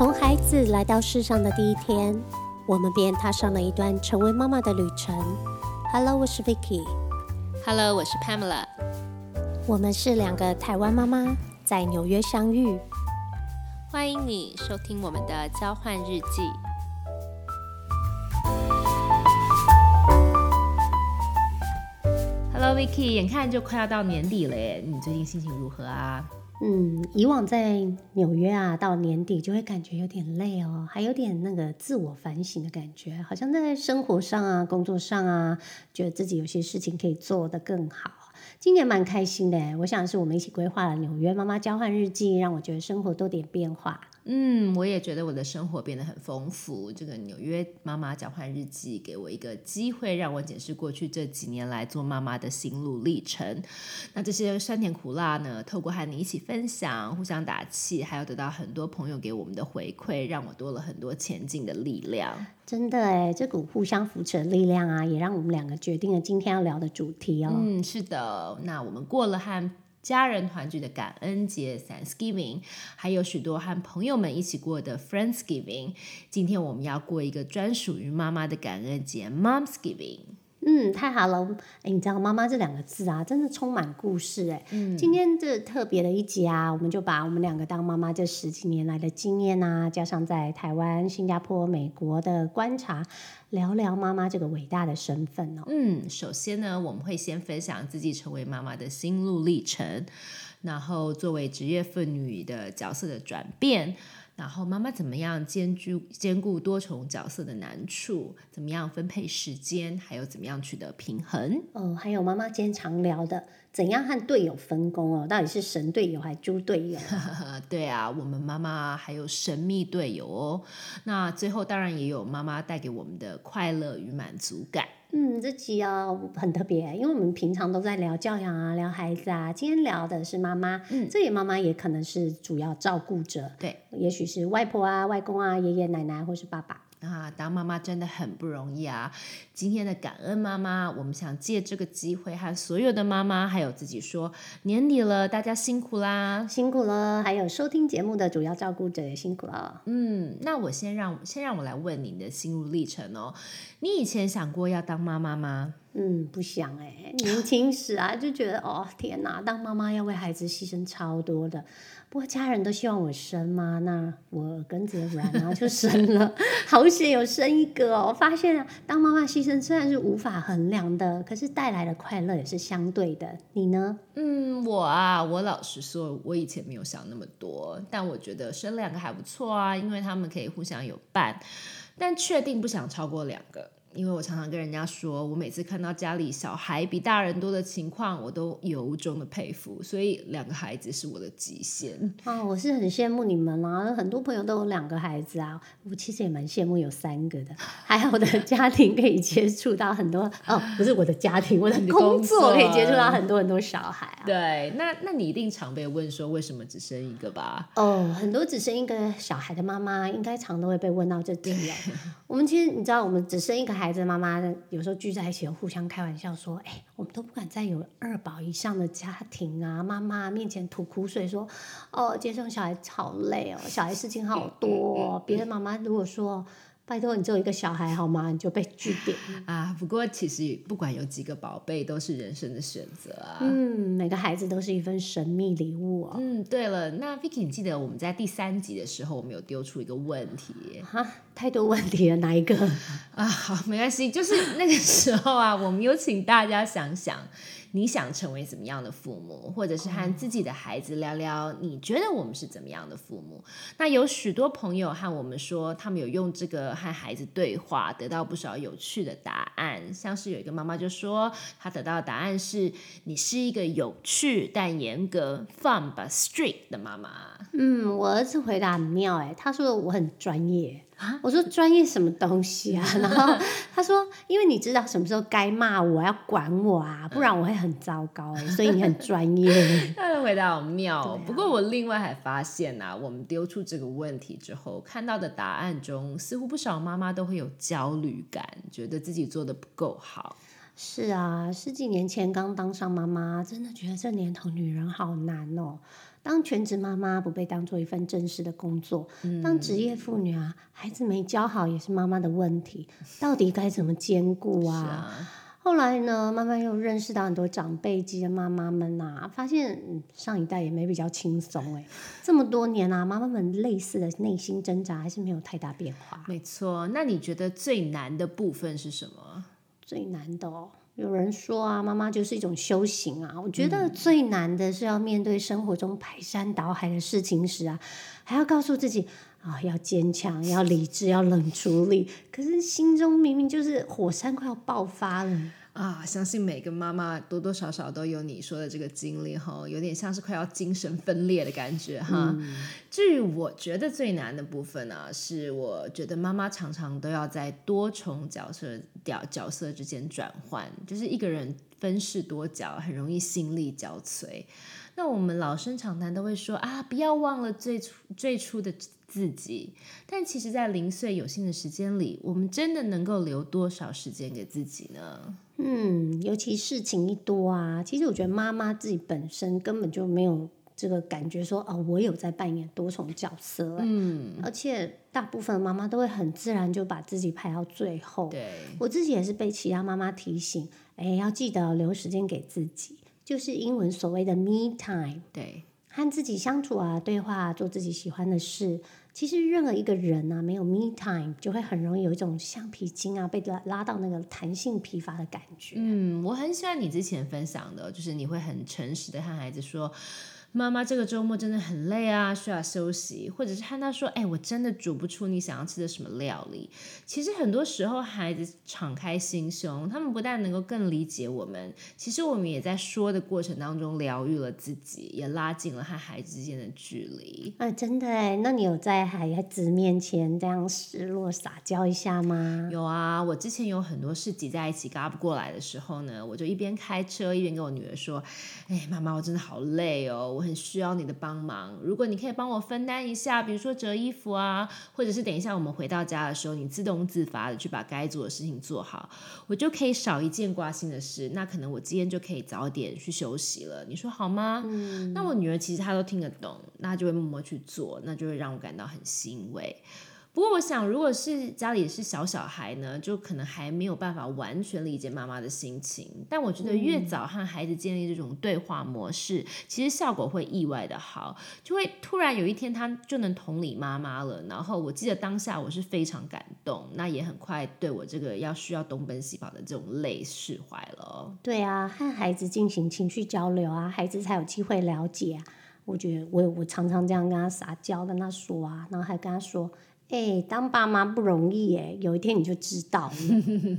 从孩子来到世上的第一天，我们便踏上了一段成为妈妈的旅程。Hello，我是 Vicky。Hello，我是 Pamela。我们是两个台湾妈妈，在纽约相遇。欢迎你收听我们的交换日记。Hello Vicky，眼看就快要到年底了耶，你最近心情如何啊？嗯，以往在纽约啊，到年底就会感觉有点累哦，还有点那个自我反省的感觉，好像在生活上啊、工作上啊，觉得自己有些事情可以做得更好。今年蛮开心的，我想是我们一起规划了纽约妈妈交换日记，让我觉得生活多点变化。嗯，我也觉得我的生活变得很丰富。这个纽约妈妈交换日记给我一个机会，让我检视过去这几年来做妈妈的心路历程。那这些酸甜苦辣呢，透过和你一起分享、互相打气，还有得到很多朋友给我们的回馈，让我多了很多前进的力量。真的哎，这股互相扶持的力量啊，也让我们两个决定了今天要聊的主题哦。嗯，是的。那我们过了和家人团聚的感恩节 （Thanksgiving），还有许多和朋友们一起过的 Friendsgiving。今天我们要过一个专属于妈妈的感恩节 （Momsgiving）。嗯，太好了！哎，你知道“妈妈”这两个字啊，真的充满故事哎。嗯，今天这特别的一集啊，我们就把我们两个当妈妈这十几年来的经验啊，加上在台湾、新加坡、美国的观察，聊聊妈妈这个伟大的身份哦。嗯，首先呢，我们会先分享自己成为妈妈的心路历程，然后作为职业妇女的角色的转变。然后妈妈怎么样兼具兼顾多重角色的难处？怎么样分配时间？还有怎么样取得平衡？哦，还有妈妈今天常聊的，怎样和队友分工哦？到底是神队友还是猪队友？对啊，我们妈妈还有神秘队友哦。那最后当然也有妈妈带给我们的快乐与满足感。嗯，这集哦很特别，因为我们平常都在聊教养啊，聊孩子啊，今天聊的是妈妈。嗯，这里妈妈也可能是主要照顾者，对，也许是外婆啊、外公啊、爷爷奶奶或是爸爸。啊，当妈妈真的很不容易啊！今天的感恩妈妈，我们想借这个机会和所有的妈妈，还有自己说，年底了，大家辛苦啦，辛苦了！还有收听节目的主要照顾者也辛苦了。嗯，那我先让先让我来问你的心路历程哦。你以前想过要当妈妈吗？嗯，不想哎、年轻时啊就觉得哦天哪，当妈妈要为孩子牺牲超多的。不过家人都希望我生嘛，那我耳根子也软啊，就生了。好险有生一个哦！我发现，当妈妈牺牲虽然是无法衡量的，可是带来的快乐也是相对的。你呢？嗯，我啊，我老实说，我以前没有想那么多，但我觉得生两个还不错啊，因为他们可以互相有伴，但确定不想超过两个。因为我常常跟人家说，我每次看到家里小孩比大人多的情况，我都由衷的佩服，所以两个孩子是我的极限。啊、我是很羡慕你们啊，很多朋友都有两个孩子啊，我其实也蛮羡慕有三个的。还好我的 家庭可以接触到很多哦，不是我的家庭，我的工工作作可以接触到很多很多小孩啊。对，那那你一定常被问说为什么只生一个吧？哦，很多只生一个小孩的妈妈，应该常都会被问到这题哦。我们其实你知道，我们只生一个孩孩子妈妈，有时候聚在一起互相开玩笑说：“哎，我们都不敢在有二宝以上的家庭啊，妈妈面前吐苦水说，哦，接送小孩好累哦，小孩事情好多、别的妈妈如果说，拜托你只有一个小孩好吗？你就被拒点。啊，不过其实不管有几个宝贝，都是人生的选择啊。嗯，每个孩子都是一份神秘礼物哦。嗯，对了，那 Vicky，你记得我们在第三集的时候，我们有丢出一个问题哈，太多问题了，哪一个？啊？好，没关系，就是那个时候啊，我们有请大家想想，你想成为怎么样的父母，或者是和自己的孩子聊聊，你觉得我们是怎么样的父母？那有许多朋友和我们说，他们有用这个和孩子对话，得到不少有趣的答案。像是有一个妈妈就说，她得到的答案是：你是一个有趣但严格、fun but strict 的妈妈。嗯，我儿子回答很妙哎，他说我很专业啊我说专业什么东西啊？然后他说，因为你知道什么时候该骂我，要管我啊，不然我会很糟糕哎，所以你很专业。他的回答好妙、哦啊不过我另外还发现啊、我们丢出这个问题之后，看到的答案中，似乎不少妈妈都会有焦虑感，觉得自己做的不够好。是啊，十几年前刚当上妈妈，真的觉得这年头女人好难哦。当全职妈妈不被当做一份正式的工作，当职业妇女啊，孩子没教好也是妈妈的问题，到底该怎么兼顾啊？啊，后来呢，慢慢又认识到很多长辈级的妈妈们呐、发现、嗯上一代也没比较轻松哎，这么多年啊，妈妈们类似的内心挣扎还是没有太大变化。没错。那你觉得最难的部分是什么？最难的哦，有人说啊，妈妈就是一种修行啊。我觉得最难的是要面对生活中排山倒海的事情时啊，还要告诉自己啊，要坚强，要理智，要冷处理。可是心中明明就是火山快要爆发了。啊，相信每个妈妈多多少少都有你说的这个经历哈，有点像是快要精神分裂的感觉哈。至于我觉得最难的部分呢、是我觉得妈妈常常都要在多重角色角角色之间转换，就是一个人分饰多角，很容易心力交瘁。那我们老生常谈都会说啊，不要忘了最初最初的自己。但其实，在零碎有限的时间里，我们真的能够留多少时间给自己呢？嗯，尤其事情一多啊，其实我觉得妈妈自己本身根本就没有这个感觉说，哦，我有在扮演多重角色。嗯，而且大部分妈妈都会很自然就把自己排到最后。对，我自己也是被其他妈妈提醒，哎，要记得留时间给自己，就是英文所谓的 me time，对，和自己相处啊，对话啊，做自己喜欢的事。其实任何一个人啊，没有 me time，就会很容易有一种橡皮筋啊被拉拉到那个弹性疲乏的感觉。嗯，我很喜欢你之前分享的，就是你会很诚实的和孩子说。妈妈这个周末真的很累啊，需要休息，或者是和他说：“哎，我真的煮不出你想要吃的什么料理。”其实很多时候，孩子敞开心胸，他们不但能够更理解我们，其实我们也在说的过程当中疗愈了自己，也拉近了和孩子之间的距离。啊，真的哎，那你有在孩子面前这样失落撒娇一下吗？有啊，我之前有很多事挤在一起嘎不过来的时候呢，我就一边开车一边跟我女儿说：“哎，妈妈，我真的好累哦，我很需要你的帮忙。如果你可以帮我分担一下，比如说折衣服啊，或者是等一下我们回到家的时候，你自动自发的去把该做的事情做好，我就可以少一件挂心的事。那可能我今天就可以早点去休息了。你说好吗？嗯那我女儿其实她都听得懂，那就会默默去做，那就会让我感到很欣慰。不过，我想，如果是家里是小小孩呢，就可能还没有办法完全理解妈妈的心情。但我觉得，越早和孩子建立这种对话模式，其实效果会意外的好，就会突然有一天他就能同理妈妈了。然后，我记得当下我是非常感动，那也很快对我这个要需要东奔西跑的这种累释怀了。对啊，和孩子进行情绪交流啊，孩子才有机会了解啊。我觉得我我常常这样跟他撒娇，跟他说啊，然后还跟他说，哎、当爸妈不容易哎，有一天你就知道了。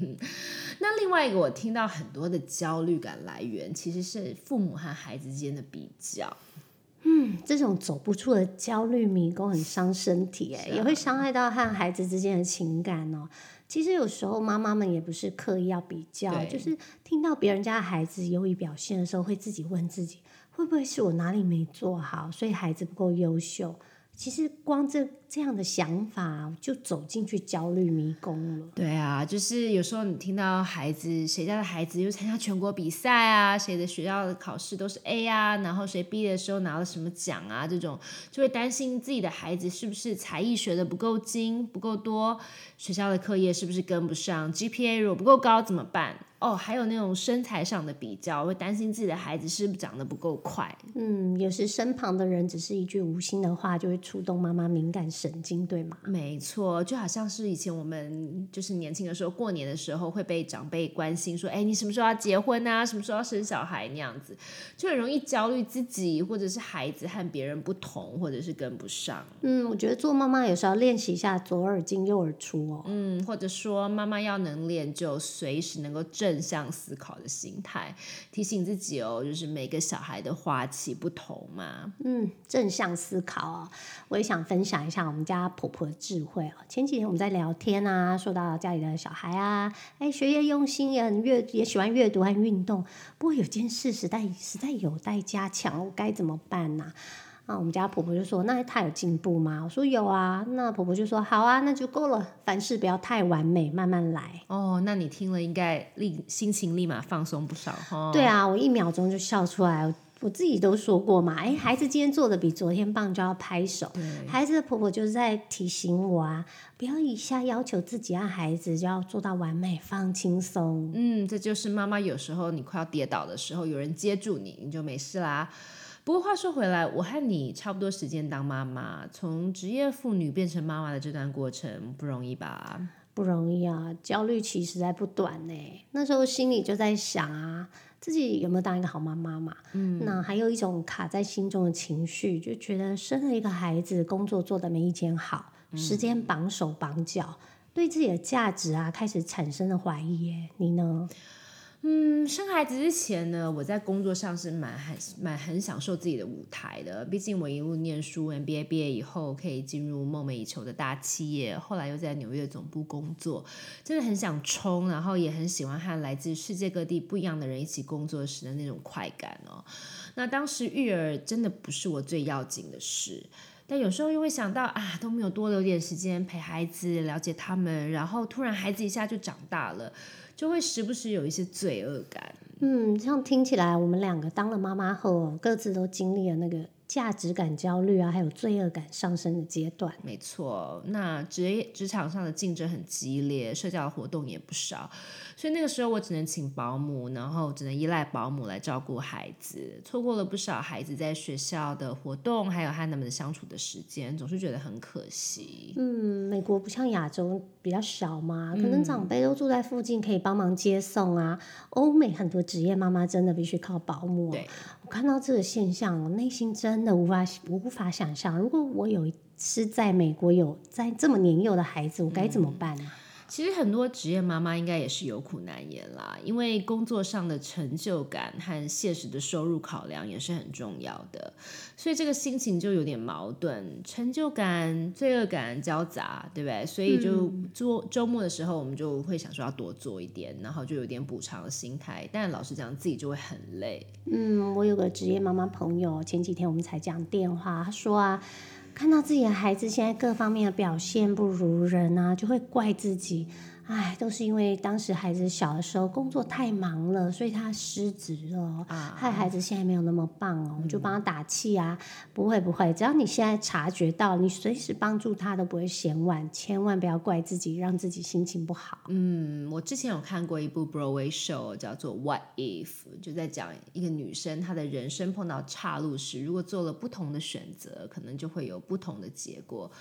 那另外一个，我听到很多的焦虑感来源，其实是父母和孩子之间的比较。嗯这种走不出的焦虑迷宫很伤身体，哎、啊也会伤害到和孩子之间的情感哦。其实有时候妈妈们也不是刻意要比较，就是听到别人家的孩子优异表现的时候，会自己问自己，会不会是我哪里没做好，所以孩子不够优秀？其实光这这样的想法，就走进去焦虑迷宫了。对啊，就是有时候你听到孩子谁家的孩子又参加全国比赛啊，谁的学校的考试都是 A 啊，然后谁毕业的时候拿了什么奖啊，这种就会担心自己的孩子是不是才艺学的不够精、不够多，学校的课业是不是跟不上，GPA 如果不够高怎么办？哦，还有那种身材上的比较，会担心自己的孩子是不是长得不够快。嗯，有时身旁的人只是一句无心的话，就会触动妈妈敏感神经，对吗？没错，就好像是以前我们就是年轻的时候，过年的时候会被长辈关心说：“哎，你什么时候要结婚啊？什么时候要生小孩？”那样子，就很容易焦虑自己或者是孩子和别人不同，或者是跟不上。嗯，我觉得做妈妈有时候要练习一下左耳进右耳出哦。嗯，或者说妈妈要能练就随时能够正向思考的心态，提醒自己哦，就是每个小孩的花期不同嘛。嗯，正向思考哦，我也想分享一下我们家婆婆的智慧啊。前几天我们在聊天啊，说到家里的小孩啊，哎，学业用心，也很阅，也喜欢阅读和运动。不过有件事实在实在有待加强，我该怎么办呢、啊，我们家婆婆就说：“那她有进步吗？”我说：“有啊。”那婆婆就说：“好啊，那就够了，凡事不要太完美，慢慢来。哦，那你听了应该立心情立马放松不少哈。对啊，我一秒钟就笑出来。我自己都说过嘛，哎，孩子今天做的比昨天棒，就要拍手。孩子的婆婆就是在提醒我啊，不要一下要求自己让孩子就要做到完美，放轻松。嗯，这就是妈妈有时候你快要跌倒的时候，有人接住你，你就没事啦。不过话说回来，我和你差不多时间当妈妈，从职业妇女变成妈妈的这段过程不容易吧？不容易啊，焦虑期实在不短呢。那时候心里就在想啊。自己有没有当一个好妈妈嘛？嗯，那还有一种卡在心中的情绪，就觉得生了一个孩子，工作做的没以前好，时间绑手绑脚，对自己的价值啊开始产生了怀疑。耶，你呢？嗯，生孩子之前呢，我在工作上是蛮很蛮很享受自己的舞台的。毕竟我一路念书，MBA 毕业以后可以进入梦寐以求的大企业，后来又在纽约总部工作，真的很想冲，然后也很喜欢和来自世界各地不一样的人一起工作时的那种快感哦。那当时育儿真的不是我最要紧的事，但有时候又会想到啊，都没有多留点时间陪孩子，了解他们，然后突然孩子一下就长大了。就会时不时有一些罪恶感。嗯，这样听起来，我们两个当了妈妈后，各自都经历了那个。价值感焦虑啊，还有罪恶感上升的阶段。没错，那职业职场上的竞争很激烈，社交活动也不少，所以那个时候我只能请保姆，然后只能依赖保姆来照顾孩子，错过了不少孩子在学校的活动，还有和他们的相处的时间，总是觉得很可惜。嗯，美国不像亚洲比较小嘛，可能长辈都住在附近，可以帮忙接送啊。欧美很多职业妈妈真的必须靠保姆。我。看到这个现象，我内心真的无法无法想象，如果我有是在美国有在这么年幼的孩子，我该怎么办呢？其实很多职业妈妈应该也是有苦难言啦，因为工作上的成就感和现实的收入考量也是很重要的，所以这个心情就有点矛盾，成就感、罪恶感交杂，对不对？所以就周周末的时候，我们就会想说要多做一点，然后就有点补偿的心态，但老实讲，自己就会很累。嗯，我有个职业妈妈朋友，前几天我们才讲电话，她说啊。看到自己的孩子现在各方面的表现不如人啊，就会怪自己。唉，都是因为当时孩子小的时候工作太忙了，所以他失职了，害孩子现在没有那么棒哦。我就帮他打气啊，不会不会，只要你现在察觉到，你随时帮助他都不会嫌晚，千万不要怪自己，让自己心情不好。嗯，我之前有看过一部 Broadway show，叫做 What If，就在讲一个女生她的人生碰到岔路时，如果做了不同的选择，可能就会有不同的结果。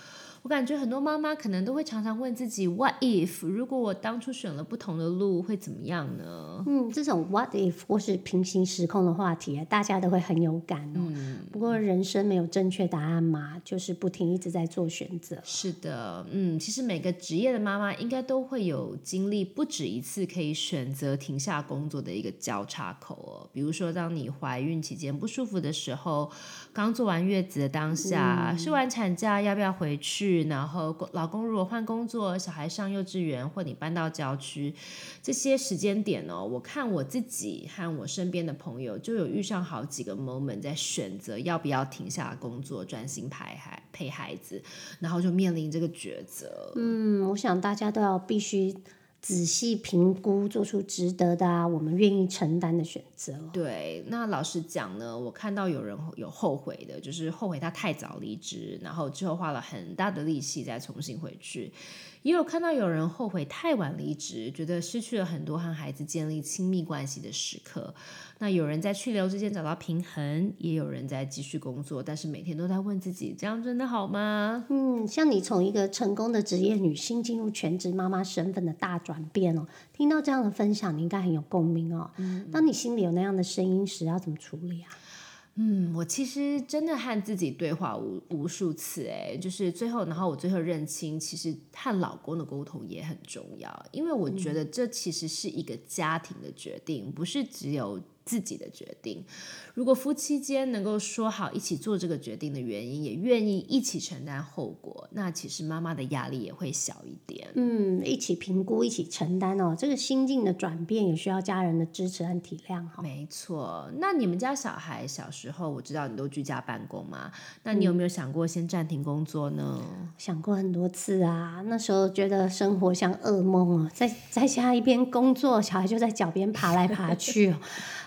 我感觉很多妈妈可能都会常常问自己：What if？如果我当初选了不同的路，会怎么样呢？嗯，这种 What if 或是平行时空的话题，大家都会很有感哦。嗯。不过人生没有正确答案嘛，就是不停一直在做选择。是的，嗯，其实每个职业的妈妈应该都会有经历不止一次可以选择停下工作的一个交叉口哦。比如说，当你怀孕期间不舒服的时候，刚做完月子的当下，休完产假要不要回去？然后，老公如果换工作，小孩上幼稚园，或你搬到郊区，这些时间点呢，我看我自己和我身边的朋友，就有遇上好几个 moment，在选择要不要停下工作，专心排孩陪孩子，然后就面临这个抉择。嗯，我想大家都要必须。仔细评估，做出值得的啊，我们愿意承担的选择。对，那老实讲呢，我看到有人有后悔的，就是后悔他太早离职，然后之后花了很大的力气再重新回去。也有看到有人后悔太晚离职，觉得失去了很多和孩子建立亲密关系的时刻。那有人在去留之间找到平衡，也有人在继续工作，但是每天都在问自己：这样真的好吗？嗯，像你从一个成功的职业女性进入全职妈妈身份的大转变哦，听到这样的分享，你应该很有共鸣哦。嗯，当你心里有那样的声音时，要怎么处理啊？嗯，我其实真的和自己对话无无数次，哎，就是最后，然后我最后认清，其实和老公的沟通也很重要，因为我觉得这其实是一个家庭的决定，不是只有。自己的决定，如果夫妻间能够说好一起做这个决定的原因，也愿意一起承担后果，那其实妈妈的压力也会小一点。嗯，一起评估，一起承担哦。这个心境的转变也需要家人的支持和体谅哈。没错，那你们家小孩小时候，我知道你都居家办公嘛？那你有没有想过先暂停工作呢？想过很多次啊。那时候觉得生活像噩梦哦，在在家一边工作，小孩就在脚边爬来爬去哦。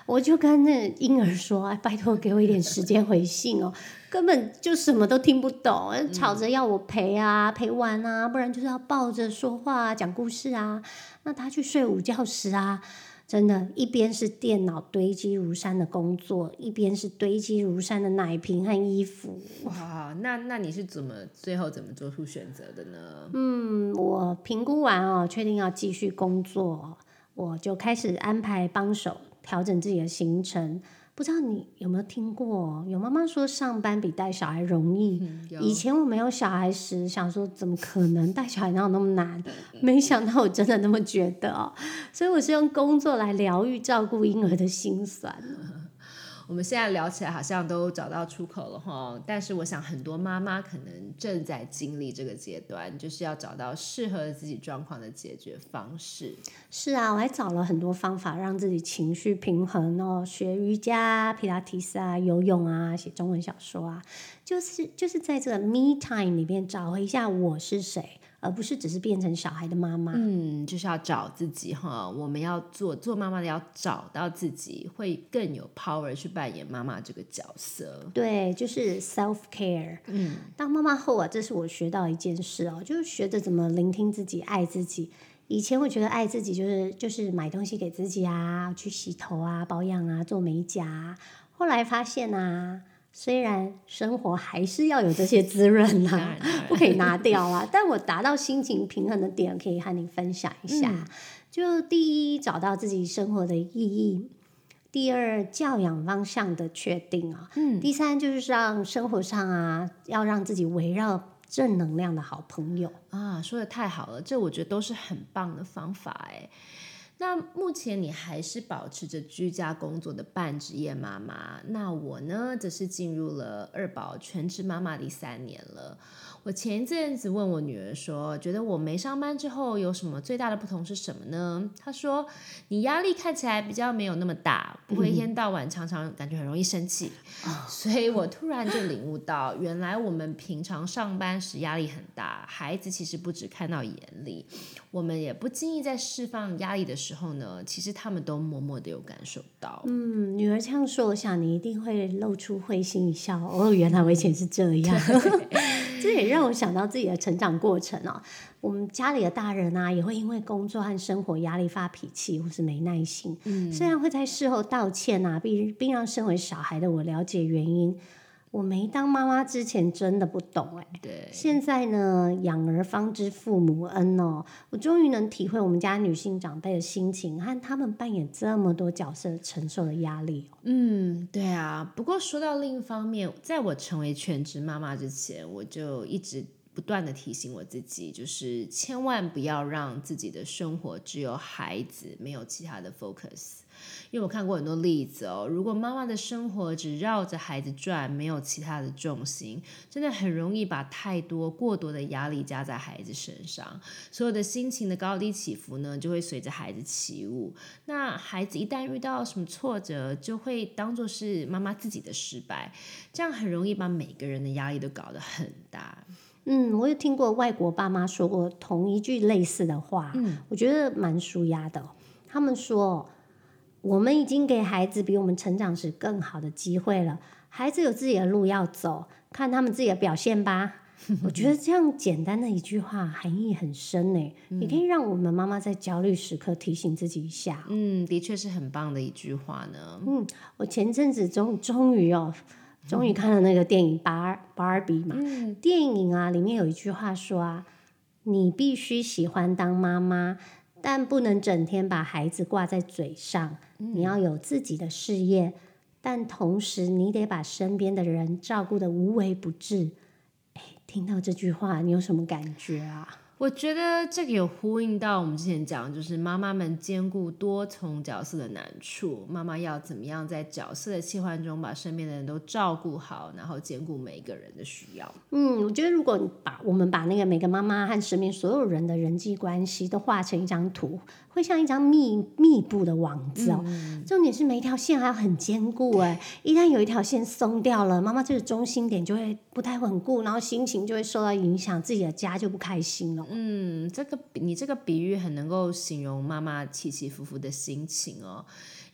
我就跟那婴儿说：“哎，拜托给我一点时间回信哦。”根本就什么都听不懂，吵着要我陪啊、陪玩啊，不然就是要抱着说话、讲故事啊。那他去睡午觉时啊。真的，一边是电脑堆积如山的工作，一边是堆积如山的奶瓶和衣服。哇，那那你是怎么最后怎么做出选择的呢？嗯，我评估完哦，确定要继续工作，我就开始安排帮手调整自己的行程。不知道你有没有听过？有妈妈说上班比带小孩容易。以前我没有小孩时，想说怎么可能带小孩哪有那么难？没想到我真的那么觉得哦。所以我是用工作来疗愈照顾婴儿的心酸。我们现在聊起来好像都找到出口了哈，但是我想很多妈妈可能正在经历这个阶段，就是要找到适合自己状况的解决方式。是啊，我还找了很多方法让自己情绪平衡哦，学瑜伽、皮拉提斯啊、游泳啊、写中文小说啊，就是就是在这个 me time 里面找回一下我是谁。而不是只是变成小孩的妈妈，嗯，就是要找自己哈。我们要做做妈妈的，要找到自己，会更有 power 去扮演妈妈这个角色。对，就是 self care。嗯，当妈妈后啊，这是我学到一件事哦，就是学着怎么聆听自己，爱自己。以前我觉得爱自己就是就是买东西给自己啊，去洗头啊，保养啊，做美甲。后来发现啊。虽然生活还是要有这些滋润呐 不可以拿掉啊，但我达到心情平衡的点，可以和你分享一下。就第一，找到自己生活的意义；第二，教养方向的确定啊；第三，就是让生活上啊，要让自己围绕正能量的好朋友啊。说的太好了，这我觉得都是很棒的方法哎。那目前你还是保持着居家工作的半职业妈妈，那我呢，则是进入了二宝全职妈妈第三年了。我前一阵子问我女儿说，觉得我没上班之后有什么最大的不同是什么呢？她说，你压力看起来比较没有那么大，不会一天到晚常常感觉很容易生气。所以我突然就领悟到，原来我们平常上班时压力很大，孩子其实不只看到眼里，我们也不经意在释放压力的时候呢，其实他们都默默的有感受到。嗯，女儿这样说，我想你一定会露出会心一笑。哦，原来我以前是这样。这也让我想到自己的成长过程哦。我们家里的大人啊，也会因为工作和生活压力发脾气，或是没耐心。嗯，虽然会在事后道歉啊，并并让身为小孩的我了解原因。我没当妈妈之前真的不懂哎。对。现在呢，养儿方知父母恩哦，我终于能体会我们家女性长辈的心情和他们扮演这么多角色承受的压力。嗯，对啊。不过说到另一方面，在我成为全职妈妈之前，我就一直不断的提醒我自己，就是千万不要让自己的生活只有孩子，没有其他的 focus。因为我看过很多例子哦，如果妈妈的生活只绕着孩子转，没有其他的重心，真的很容易把太多过多的压力加在孩子身上，所有的心情的高低起伏呢，就会随着孩子起舞。那孩子一旦遇到什么挫折，就会当做是妈妈自己的失败，这样很容易把每个人的压力都搞得很大。嗯，我有听过外国爸妈说过同一句类似的话，嗯，我觉得蛮舒压的。他们说。我们已经给孩子比我们成长时更好的机会了，孩子有自己的路要走，看他们自己的表现吧。我觉得这样简单的一句话含义很深呢，也可以让我们妈妈在焦虑时刻提醒自己一下。嗯，的确是很棒的一句话呢。嗯，我前阵子终终于哦，终于看了那个电影《芭芭比》嘛。嗯，电影啊里面有一句话说啊，你必须喜欢当妈妈。但不能整天把孩子挂在嘴上，你要有自己的事业，但同时你得把身边的人照顾的无微不至。听到这句话，你有什么感觉啊？我觉得这个有呼应到我们之前讲，就是妈妈们兼顾多重角色的难处。妈妈要怎么样在角色的切换中，把身边的人都照顾好，然后兼顾每一个人的需要。嗯，我觉得如果把我们把那个每个妈妈和身边所有人的人际关系都画成一张图，会像一张密密布的网子哦。重点是每一条线还要很坚固哎，一旦有一条线松掉了，妈妈这个中心点就会不太稳固，然后心情就会受到影响，自己的家就不开心了。嗯，这个你这个比喻很能够形容妈妈起起伏伏的心情哦。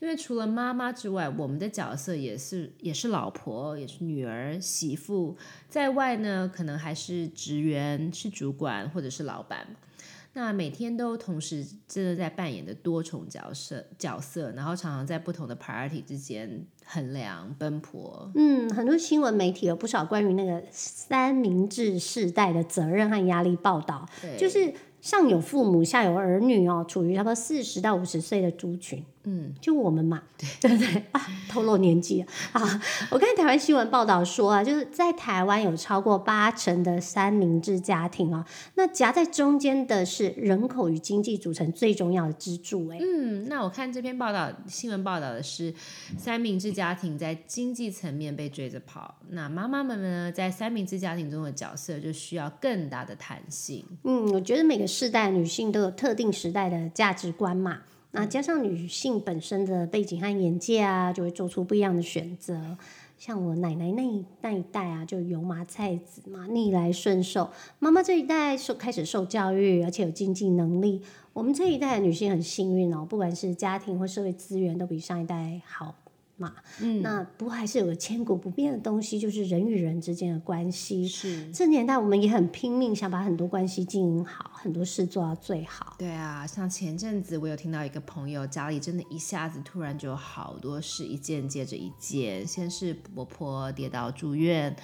因为除了妈妈之外，我们的角色也是也是老婆，也是女儿、媳妇，在外呢可能还是职员、是主管或者是老板。那每天都同时真的在扮演的多重角色角色，然后常常在不同的 priority 之间衡量奔波。嗯，很多新闻媒体有不少关于那个三明治世代的责任和压力报道，就是上有父母，下有儿女哦，处于差不多四十到五十岁的族群。嗯，就我们嘛，对 不对啊？透露年纪啊！我看台湾新闻报道说啊，就是在台湾有超过八成的三明治家庭啊，那夹在中间的是人口与经济组成最重要的支柱。哎，嗯，那我看这篇报道新闻报道的是三明治家庭在经济层面被追着跑，那妈妈们呢，在三明治家庭中的角色就需要更大的弹性。嗯，我觉得每个世代女性都有特定时代的价值观嘛。那加上女性本身的背景和眼界啊，就会做出不一样的选择。像我奶奶那一那一代啊，就油麻菜籽嘛，逆来顺受。妈妈这一代受开始受教育，而且有经济能力。我们这一代的女性很幸运哦，不管是家庭或社会资源，都比上一代好。嘛，嗯，那不过还是有个千古不变的东西，就是人与人之间的关系。是这年代，我们也很拼命想把很多关系经营好，很多事做到最好。对啊，像前阵子我有听到一个朋友家里真的一下子突然就有好多事，一件接着一件。先是婆婆跌倒住院，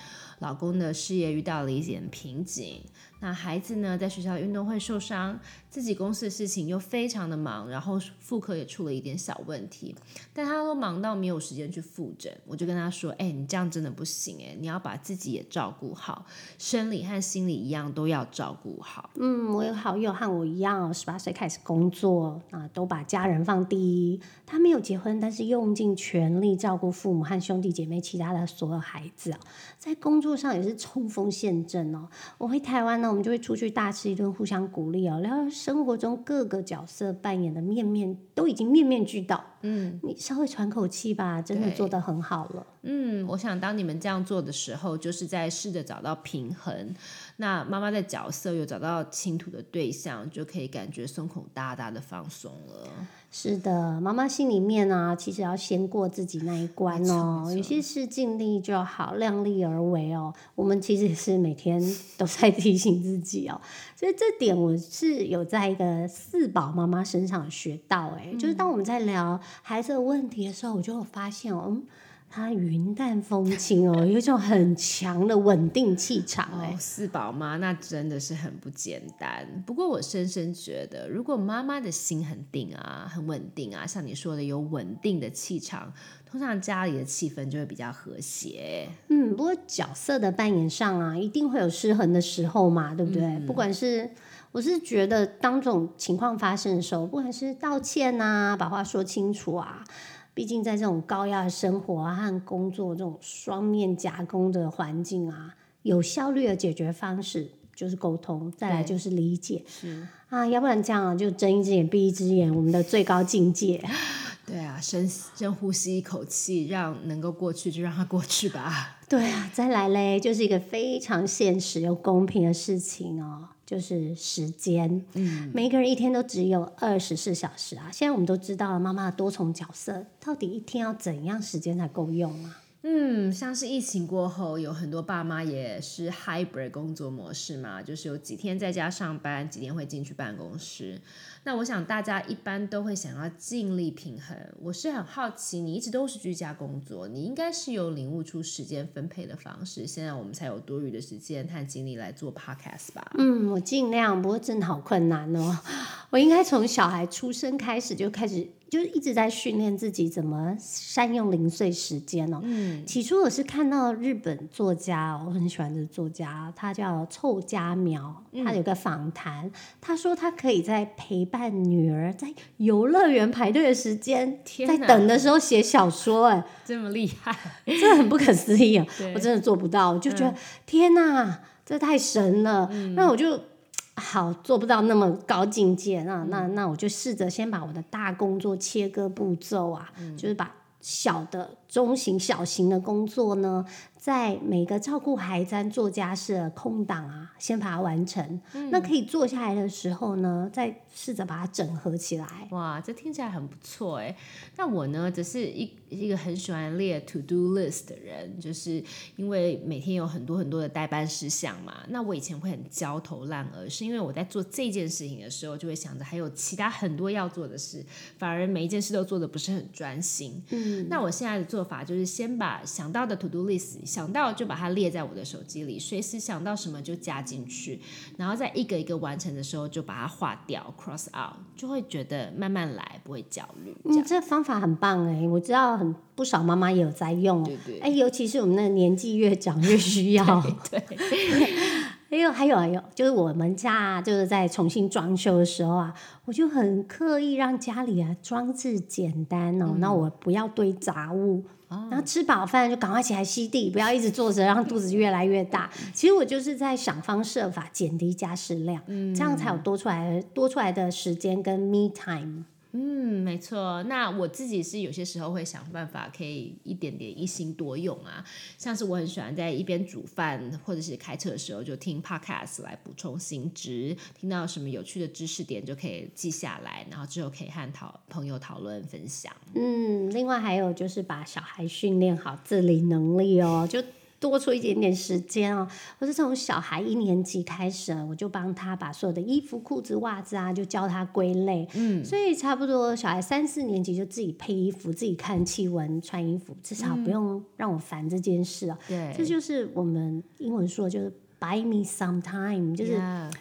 老公的事业遇到了一点瓶颈。那孩子呢，在学校运动会受伤，自己公司的事情又非常的忙，然后妇科也出了一点小问题，但他都忙到没有时间去复诊。我就跟他说：“哎，你这样真的不行哎，你要把自己也照顾好，生理和心理一样都要照顾好。”嗯，我有好友和我一样哦，十八岁开始工作啊，都把家人放第一。他没有结婚，但是用尽全力照顾父母和兄弟姐妹，其他的所有孩子啊，在工作上也是冲锋陷阵哦。我回台湾。那我们就会出去大吃一顿，互相鼓励哦，然后生活中各个角色扮演的面面都已经面面俱到。嗯，你稍微喘口气吧，真的做得很好了。嗯，我想当你们这样做的时候，就是在试着找到平衡。那妈妈的角色有找到倾吐的对象，就可以感觉胸口大大的放松了。是的，妈妈心里面啊，其实要先过自己那一关哦。有些事尽力就好，量力而为哦。我们其实也是每天 都在提醒自己哦。所以这点我是有在一个四宝妈妈身上学到哎，就是当我们在聊孩子的问题的时候，我就有发现哦。他云淡风轻哦，有一种很强的稳定气场哎。四宝妈那真的是很不简单。不过我深深觉得，如果妈妈的心很定啊，很稳定啊，像你说的有稳定的气场，通常家里的气氛就会比较和谐。嗯，不过角色的扮演上啊，一定会有失衡的时候嘛，对不对？不管是我是觉得，当这种情况发生的时候，不管是道歉啊，把话说清楚啊。毕竟在这种高压的生活和工作这种双面夹攻的环境啊，有效率的解决方式就是沟通，再来就是理解。是啊，要不然这样就睁一只眼闭一只眼，我们的最高境界。对啊，深深呼吸一口气，让能够过去就让它过去吧。对啊，再来嘞，就是一个非常现实又公平的事情哦。就是时间，嗯，每个人一天都只有二十四小时啊。现在我们都知道了妈妈的多重角色，到底一天要怎样时间才够用啊？嗯，像是疫情过后，有很多爸妈也是 hybrid 工作模式嘛，就是有几天在家上班，几天会进去办公室。那我想大家一般都会想要尽力平衡。我是很好奇，你一直都是居家工作，你应该是有领悟出时间分配的方式，现在我们才有多余的时间和精力来做 podcast 吧？嗯，我尽量，不过真的好困难哦。我应该从小孩出生开始就开始，就是一直在训练自己怎么善用零碎时间哦。嗯，起初我是看到日本作家哦，我很喜欢的作家，他叫臭家苗，他有个访谈，他说他可以在陪伴女儿在游乐园排队的时间，在等的时候写小说，哎，这么厉害，真的很不可思议啊！我真的做不到，我就觉得、天哪，这太神了。那我就 好做不到那么高境界，那那那我就试着先把我的大工作切割步骤啊，就是把小的、中型、小型的工作呢，在每个照顾孩子做家事的空档啊，先把它完成。那可以坐下来的时候呢，再试着把它整合起来。哇，这听起来很不错哎。那我呢，只是一一个很喜欢列 to do list 的人，就是因为每天有很多很多的代办事项嘛。那我以前会很焦头烂额，是因为我在做这件事情的时候，就会想着还有其他很多要做的事，反而每一件事都做的不是很专心。嗯，那我现在的做法就是先把想到的 to do list 想到就把它列在我的手机里，随时想到什么就加进去，然后在一个一个完成的时候就把它划掉 cross out，就会觉得慢慢来，不会焦虑。这方法很棒哎，我知道很不少妈妈也有在用哦。对对哎，尤其是我们那个年纪越长越需要。对，还有还有还有，就是我们家啊，就是在重新装修的时候啊，我就很刻意让家里啊装置简单哦，那、我不要堆杂物。然后吃饱饭就赶快起来吸地，不要一直坐着，让肚子越来越大。其实我就是在想方设法减低家事量，这样才有多出来的多出来的时间跟 me time。嗯，没错。那我自己是有些时候会想办法，可以一点点一心多用啊。像是我很喜欢在一边煮饭或者是开车的时候，就听 podcast 来补充新知，听到什么有趣的知识点就可以记下来，然后之后可以和讨朋友讨论分享。嗯，另外还有就是把小孩训练好自理能力哦，就多出一点点时间哦。我是从小孩一年级开始，我就帮他把所有的衣服、裤子、袜子啊，就教他归类。嗯，所以差不多小孩三四年级就自己配衣服、自己看气温、穿衣服，至少不用让我烦这件事哦。对，这就是我们英文说的就是 buy me some time，就是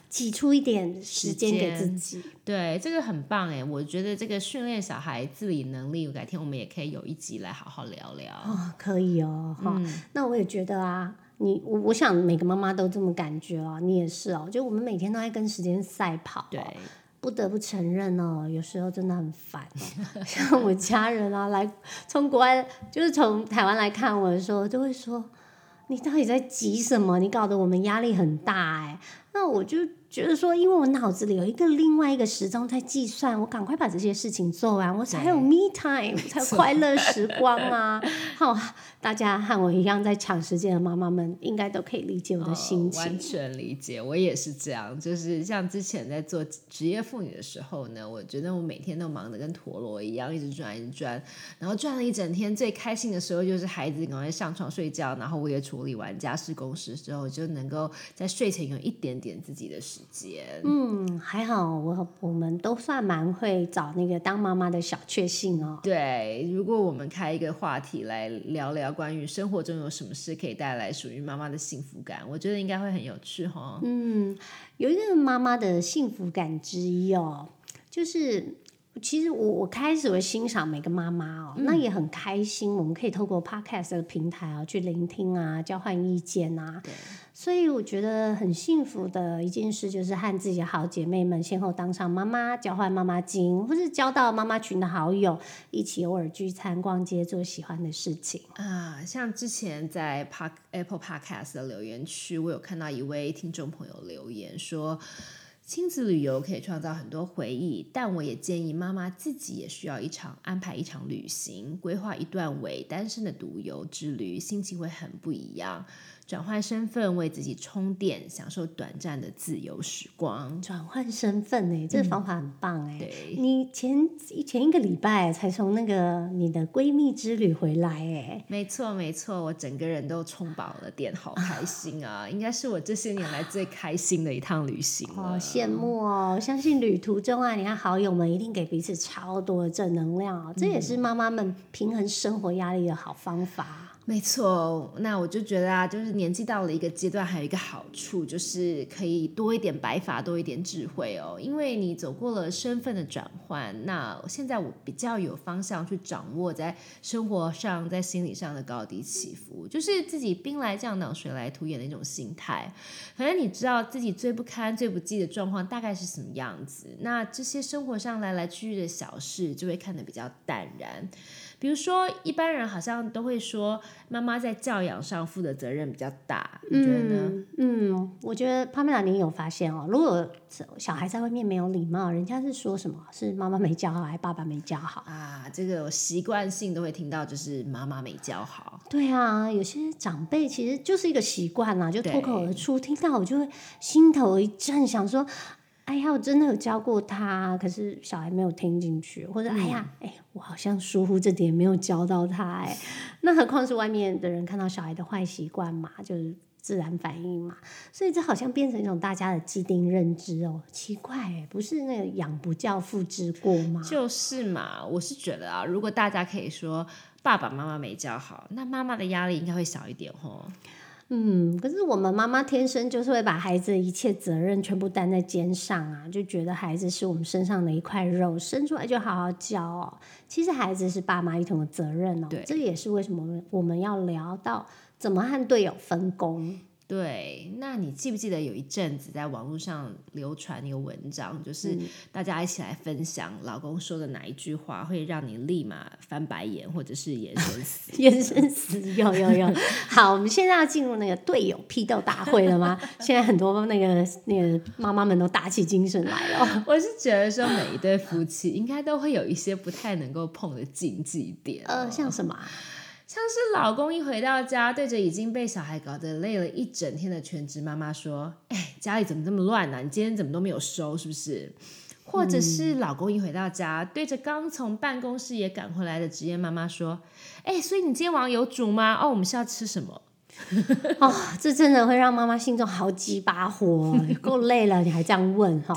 挤出一点时间给自己。对，这个很棒哎！我觉得这个训练小孩自理能力，改天我们也可以有一集来好好聊聊。哦，可以哦，哈、那我也觉得啊，你我我想每个妈妈都这么感觉哦，你也是哦，就我们每天都在跟时间赛跑、哦，对，不得不承认哦，有时候真的很烦、哦。像我家人啊，来从国外就是从台湾来看我的时候，就会说你到底在急什么？你搞得我们压力很大哎。那我就觉得说，因为我脑子里有一个另外一个时钟在计算，我赶快把这些事情做完，我才有 me time，才有快乐时 光啊！好，大家和我一样在抢时间的妈妈们，应该都可以理解我的心情。哦完全理解，我也是这样。就是像之前在做职业妇女的时候呢，我觉得我每天都忙得跟陀螺一样，一直转，一直转，然后转了一整天。最开心的时候就是孩子赶快上床睡觉，然后我也处理完家事公事之后，就能够在睡前有一点点自己的时间。嗯，还好我我们都算蛮会找那个当妈妈的小确幸哦。对，如果我们开一个话题来聊聊关于生活中有什么事可以带来属于妈妈的幸福感，我觉得应该会很有趣哈。嗯，有一个妈妈的幸福感之一哦，就是其实我我开始会欣赏每个妈妈哦，那也很开心，我们可以透过 podcast 的平台啊去聆听啊，交换意见啊。所以我觉得很幸福的一件事，就是和自己的好姐妹们先后当上妈妈，交换妈妈经，或是交到妈妈群的好友，一起偶尔聚餐、逛街，做喜欢的事情。啊，像之前在 Park Apple Podcast 的留言区，我有看到一位听众朋友留言说，亲子旅游可以创造很多回忆，但我也建议妈妈自己也需要一场安排一场旅行，规划一段为单身的独游之旅，心情会很不一样。转换身份，为自己充电，享受短暂的自由时光。转换身份呢，这个方法很棒哎、对你前前一个礼拜才从那个你的闺蜜之旅回来哎，没错，没错，我整个人都充饱了电，好开心啊！应该是我这些年来最开心的一趟旅行了。好羡慕哦！相信旅途中啊，你看好友们一定给彼此超多的正能量哦，这也是妈妈们平衡生活压力的好方法。没错，那我就觉得啊，就是年纪到了一个阶段，还有一个好处，就是可以多一点白发，多一点智慧哦。因为你走过了身份的转换，那现在我比较有方向去掌握在生活上、在心理上的高低起伏，就是自己兵来将挡，水来土掩的一种心态。反正你知道自己最不堪、最不济的状况大概是什么样子，那这些生活上来来去去的小事就会看得比较淡然。比如说，一般人好像都会说，妈妈在教养上负的责任比较大，你觉得呢？嗯，我觉得潘美拉，你有发现哦？如果小孩在外面没有礼貌，人家是说什么？是妈妈没教好，还是爸爸没教好啊？这个我习惯性都会听到，就是妈妈没教好。对啊，有些长辈其实就是一个习惯啦，就脱口而出，听到我就会心头一震，想说。哎呀，我真的有教过他，可是小孩没有听进去，或者哎呀，哎，我好像疏忽这点没有教到他，哎，那何况是外面的人看到小孩的坏习惯嘛，就是自然反应嘛，所以这好像变成一种大家的既定认知哦，奇怪哎，不是那个养不教父之过吗？就是嘛，我是觉得啊，如果大家可以说爸爸妈妈没教好，那妈妈的压力应该会小一点哦。嗯，可是我们妈妈天生就是会把孩子的一切责任全部担在肩上啊，就觉得孩子是我们身上的一块肉，生出来就好好教哦。其实孩子是爸妈一同的责任哦，这也是为什么我们要聊到怎么和队友分工。对，那你记不记得有一阵子在网络上流传一个文章，就是大家一起来分享老公说的哪一句话会让你立马翻白眼，或者是眼神死？眼神死，有有有。好，我们现在要进入那个队友批斗大会了吗？现在很多那个那个妈妈们都打起精神来了。我是觉得说，每一对夫妻应该都会有一些不太能够碰的禁忌点。呃，像什么？像是老公一回到家，对着已经被小孩搞得累了一整天的全职妈妈说：“哎，家里怎么这么乱呢？你今天怎么都没有收，是不是？”或者是老公一回到家，对着刚从办公室也赶回来的职业妈妈说：“哎，所以你今天晚上有煮吗？哦，我们是要吃什么？” 哦，这真的会让妈妈心中好几把火，够累了你还这样问哈？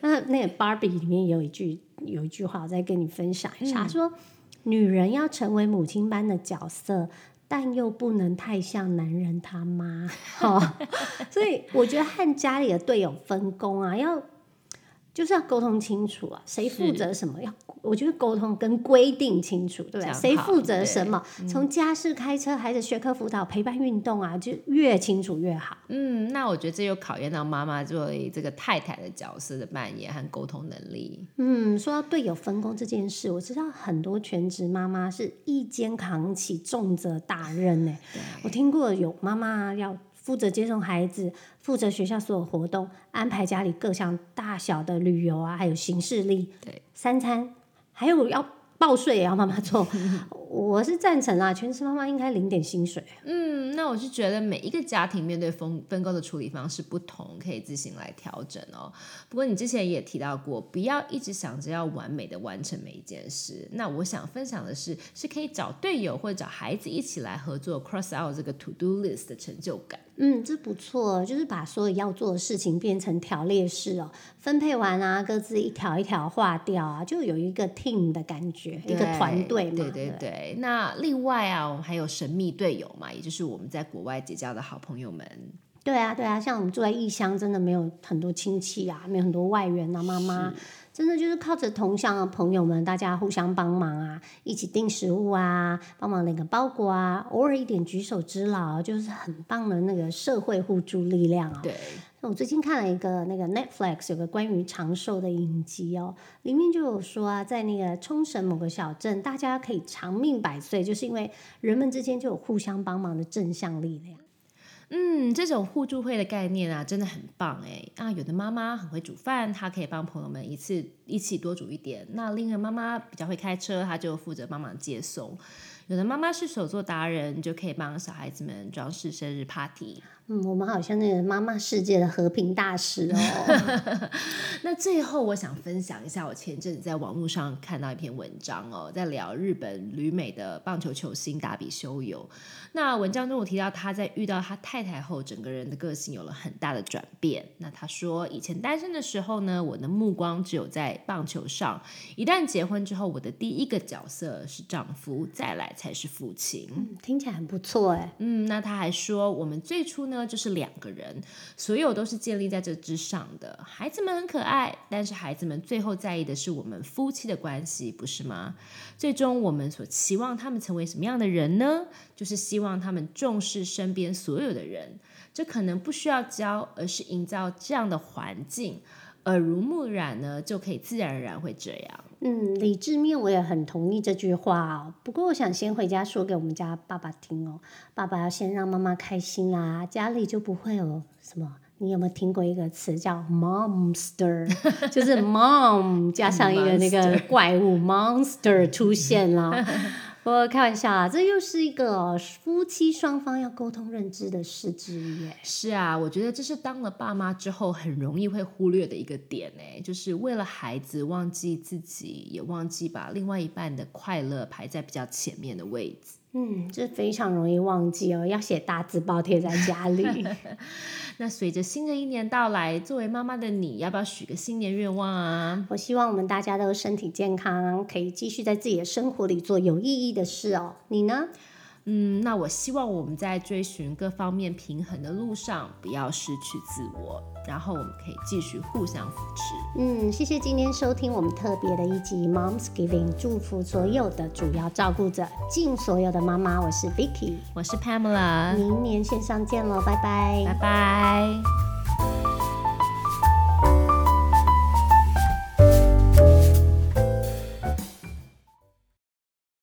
那那个芭比里面有一句有一句话，我再跟你分享一下，说。女人要成为母亲般的角色，但又不能太像男人他妈，哈，所以我觉得和家里的队友分工啊，要。就是要沟通清楚啊，谁负责什么？要我觉得沟通跟规定清楚，对不对？谁负责什么？从家事、开车，还是学科辅导、陪伴、运动啊，就越清楚越好。嗯，那我觉得这又考验到妈妈作为这个太太的角色的扮演和沟通能力。嗯，说到队友分工这件事，我知道很多全职妈妈是一肩扛起重责大任呢。我听过有妈妈要。负责接送孩子，负责学校所有活动，安排家里各项大小的旅游啊，还有行事历，对，三餐，还有要。报税也要妈妈做，我是赞成啊，全职妈妈应该领点薪水。嗯，那我是觉得每一个家庭面对分分工的处理方式不同，可以自行来调整哦。不过你之前也提到过，不要一直想着要完美的完成每一件事。那我想分享的是，是可以找队友或者找孩子一起来合作，cross out 这个 to do list 的成就感。嗯，这不错，就是把所有要做的事情变成条列式哦，分配完啊，各自一条一条划掉啊，就有一个 team 的感觉，一个团队嘛。对对对。那另外啊，我们还有神秘队友嘛，也就是我们在国外结交的好朋友们。对啊，对啊，像我们住在异乡，真的没有很多亲戚啊，没有很多外援啊，妈妈。真的就是靠着同乡的朋友们，大家互相帮忙啊，一起订食物啊，帮忙领个包裹啊，偶尔一点举手之劳，就是很棒的那个社会互助力量啊。对，我最近看了一个那个 Netflix 有个关于长寿的影集哦，里面就有说啊，在那个冲绳某个小镇，大家可以长命百岁，就是因为人们之间就有互相帮忙的正向力量。嗯，这种互助会的概念啊，真的很棒哎！啊，有的妈妈很会煮饭，她可以帮朋友们一次一起多煮一点。那另一个妈妈比较会开车，她就负责帮忙接送。有的妈妈是手作达人，就可以帮小孩子们装饰生日 party。嗯，我们好像那个妈妈世界的和平大使哦。那最后，我想分享一下，我前阵子在网络上看到一篇文章哦，在聊日本旅美的棒球球星达比修友。那文章中我提到他在遇到他太太后，整个人的个性有了很大的转变。那他说，以前单身的时候呢，我的目光只有在棒球上；一旦结婚之后，我的第一个角色是丈夫，再来才是父亲。听起来很不错哎。嗯，那他还说，我们最初呢就是两个人，所有都是建立在这之上的。孩子们很可爱，但是孩子们最后在意的是我们夫妻的关系，不是吗？最终我们所期望他们成为什么样的人呢？就是希望他们重视身边所有的人，这可能不需要教，而是营造这样的环境，耳濡目染呢，就可以自然而然会这样。嗯，理智面我也很同意这句话哦。不过我想先回家说给我们家爸爸听哦，爸爸要先让妈妈开心啦，家里就不会有什么。你有没有听过一个词叫 monster？就是 mom 加上一个那个怪物 monster 出现了。我开玩笑啊，这又是一个夫妻双方要沟通认知的事之一。是啊，我觉得这是当了爸妈之后很容易会忽略的一个点哎，就是为了孩子忘记自己，也忘记把另外一半的快乐排在比较前面的位置。嗯，这非常容易忘记哦，要写大字报贴在家里。那随着新的一年到来，作为妈妈的你，要不要许个新年愿望啊？我希望我们大家都身体健康，可以继续在自己的生活里做有意义的事哦。你呢？嗯，那我希望我们在追寻各方面平衡的路上，不要失去自我，然后我们可以继续互相扶持。嗯，谢谢今天收听我们特别的一集 Moms Giving，祝福所有的主要照顾者，敬所有的妈妈。我是 Vicky，我是 Pamela，明年线上见喽，拜拜，拜拜。